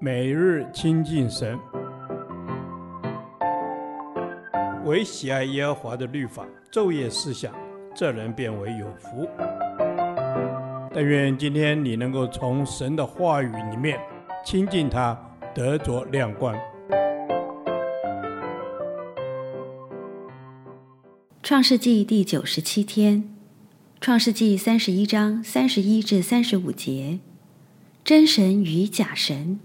每日亲近神，唯喜爱耶和华的律法，昼夜思想，这人便为有福。但愿今天你能够从神的话语里面亲近他，得着亮光。创世纪第九十七天，创世纪三十一章三十一至三十五节，真神与假神。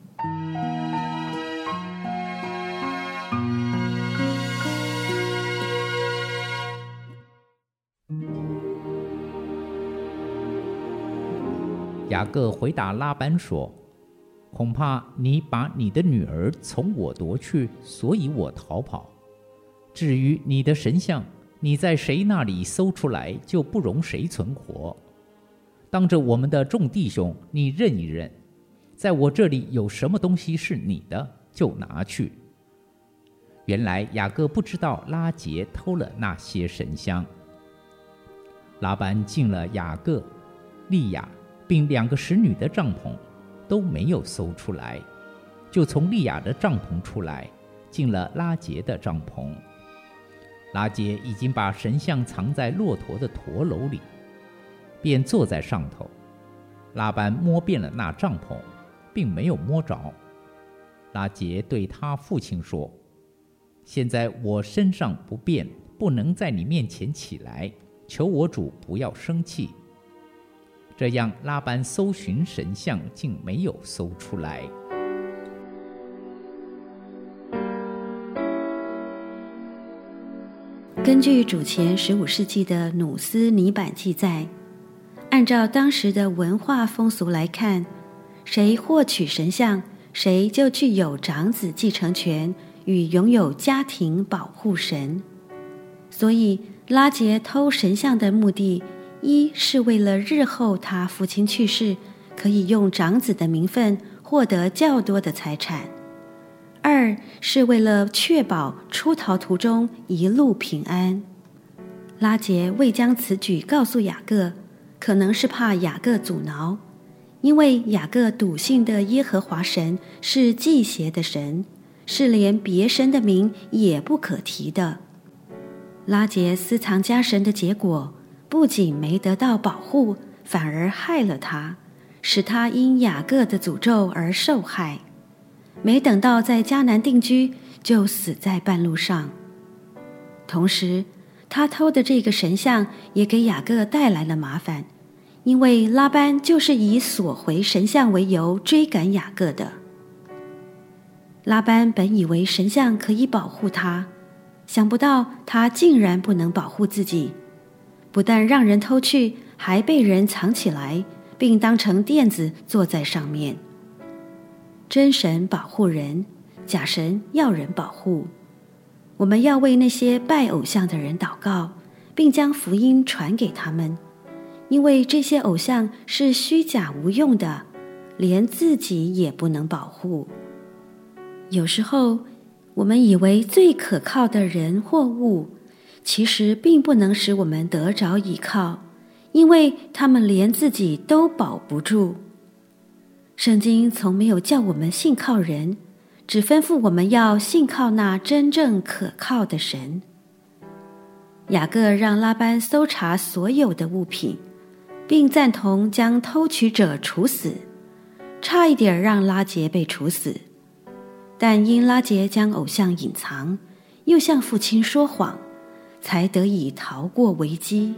雅各回答拉班说：“恐怕你把你的女儿从我夺去，所以我逃跑。至于你的神像，你在谁那里搜出来，就不容谁存活。当着我们的众弟兄，你认一认，在我这里有什么东西是你的，就拿去。”原来雅各不知道拉杰偷了那些神像。拉班进了雅各、利亚。并两个使女的帐篷都没有搜出来，就从利亚的帐篷出来，进了拉杰的帐篷。拉杰已经把神像藏在骆驼的驼楼里，便坐在上头。拉班摸遍了那帐篷，并没有摸着。拉杰对他父亲说：“现在我身上不便，不能在你面前起来，求我主不要生气。”这样，拉班搜寻神像，竟没有搜出来。根据主前十五世纪的努斯泥版记载，按照当时的文化风俗来看，谁获取神像，谁就具有长子继承权与拥有家庭保护神。所以，拉杰偷神像的目的。一是为了日后他父亲去世，可以用长子的名分获得较多的财产；二是为了确保出逃途中一路平安。拉杰未将此举告诉雅各，可能是怕雅各阻挠，因为雅各笃信的耶和华神是忌邪的神，是连别神的名也不可提的。拉结私藏家神的结果。不仅没得到保护，反而害了他，使他因雅各的诅咒而受害。没等到在迦南定居，就死在半路上。同时，他偷的这个神像也给雅各带来了麻烦，因为拉班就是以索回神像为由追赶雅各的。拉班本以为神像可以保护他，想不到他竟然不能保护自己。不但让人偷去，还被人藏起来，并当成垫子坐在上面。真神保护人，假神要人保护。我们要为那些拜偶像的人祷告，并将福音传给他们，因为这些偶像是虚假无用的，连自己也不能保护。有时候，我们以为最可靠的人或物。其实并不能使我们得着依靠，因为他们连自己都保不住。圣经从没有叫我们信靠人，只吩咐我们要信靠那真正可靠的神。雅各让拉班搜查所有的物品，并赞同将偷取者处死，差一点让拉杰被处死，但因拉杰将偶像隐藏，又向父亲说谎。才得以逃过危机。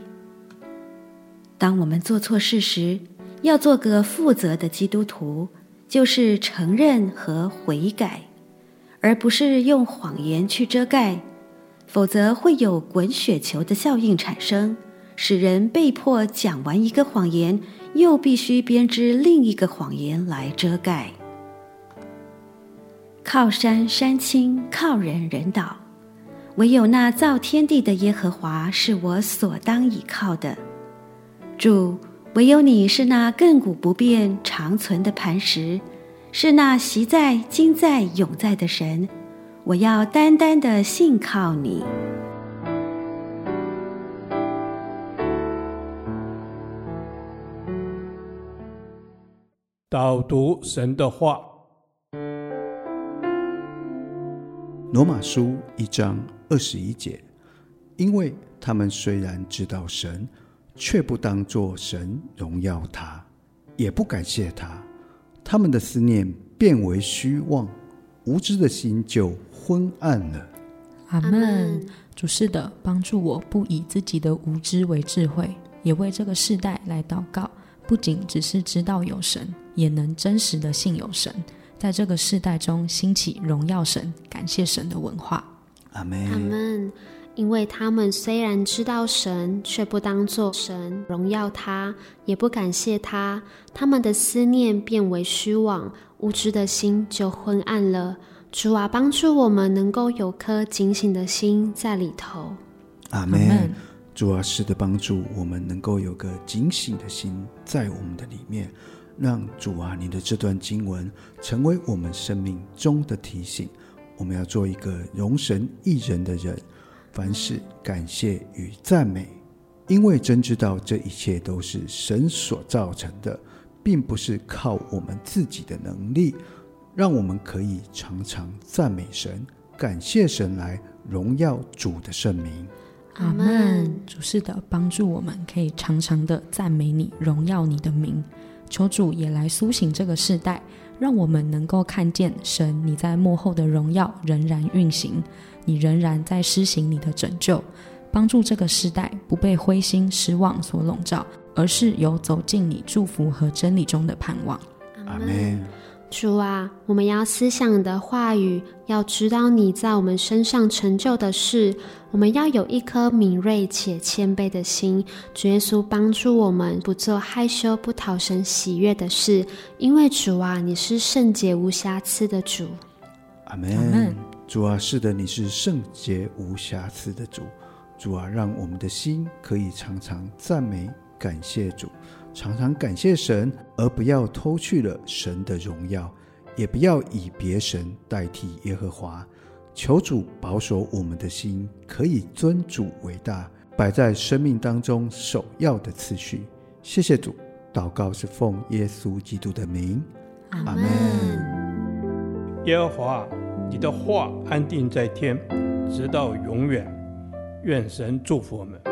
当我们做错事时，要做个负责的基督徒，就是承认和悔改，而不是用谎言去遮盖，否则会有滚雪球的效应产生，使人被迫讲完一个谎言，又必须编织另一个谎言来遮盖。靠山山倾，靠人人倒。唯有那造天地的耶和华是我所当倚靠的，主，唯有你是那亘古不变、长存的磐石，是那昔在、今在、永在的神。我要单单的信靠你。导读神的话，罗马书一章二十一节，因为他们虽然知道神，却不当作神荣耀他，也不感谢他，他们的思念变为虚妄，无知的心就昏暗了。阿门。主是的，帮助我不以自己的无知为智慧，也为这个世代来祷告。不仅只是知道有神，也能真实的信有神，在这个世代中兴起荣耀神、感谢神的文化。阿门。阿门。因为他们虽然知道神，却不当作神荣耀他，也不感谢他，他们的思念变为虚妄，无知的心就昏暗了。主啊，帮助我们能够有颗警醒的心在里头。阿门。主啊，是的，帮助我们能够有个警醒的心在我们的里面，让主啊，你的这段经文成为我们生命中的提醒。我们要做一个容神一人的人。凡事感谢与赞美，因为真知道这一切都是神所造成的，并不是靠我们自己的能力。让我们可以常常赞美神、感谢神，来荣耀主的圣名。阿门。主是的，帮助我们可以常常的赞美你、荣耀你的名。求主也来苏醒这个世代，让我们能够看见神你在幕后的荣耀仍然运行。你仍然在施行你的拯救，帮助这个世代不被灰心失望所笼罩，而是有走进你祝福和真理中的盼望。阿门。主啊，我们要思想你的话语，要知道你在我们身上成就的事。我们要有一颗敏锐且谦卑的心。主耶稣帮助我们不做害羞、不讨神喜悦的事，因为主啊，你是圣洁无瑕疵的主。阿门。阿门。主啊，是的，你是圣洁无瑕疵的主。主啊，让我们的心可以常常赞美、感谢主，常常感谢神，而不要偷去了神的荣耀，也不要以别神代替耶和华。求主保守我们的心，可以尊主为大，摆在生命当中首要的次序。谢谢主，祷告是奉耶稣基督的名，阿门。耶和华。你的话安定在天，直到永远。愿神祝福我们。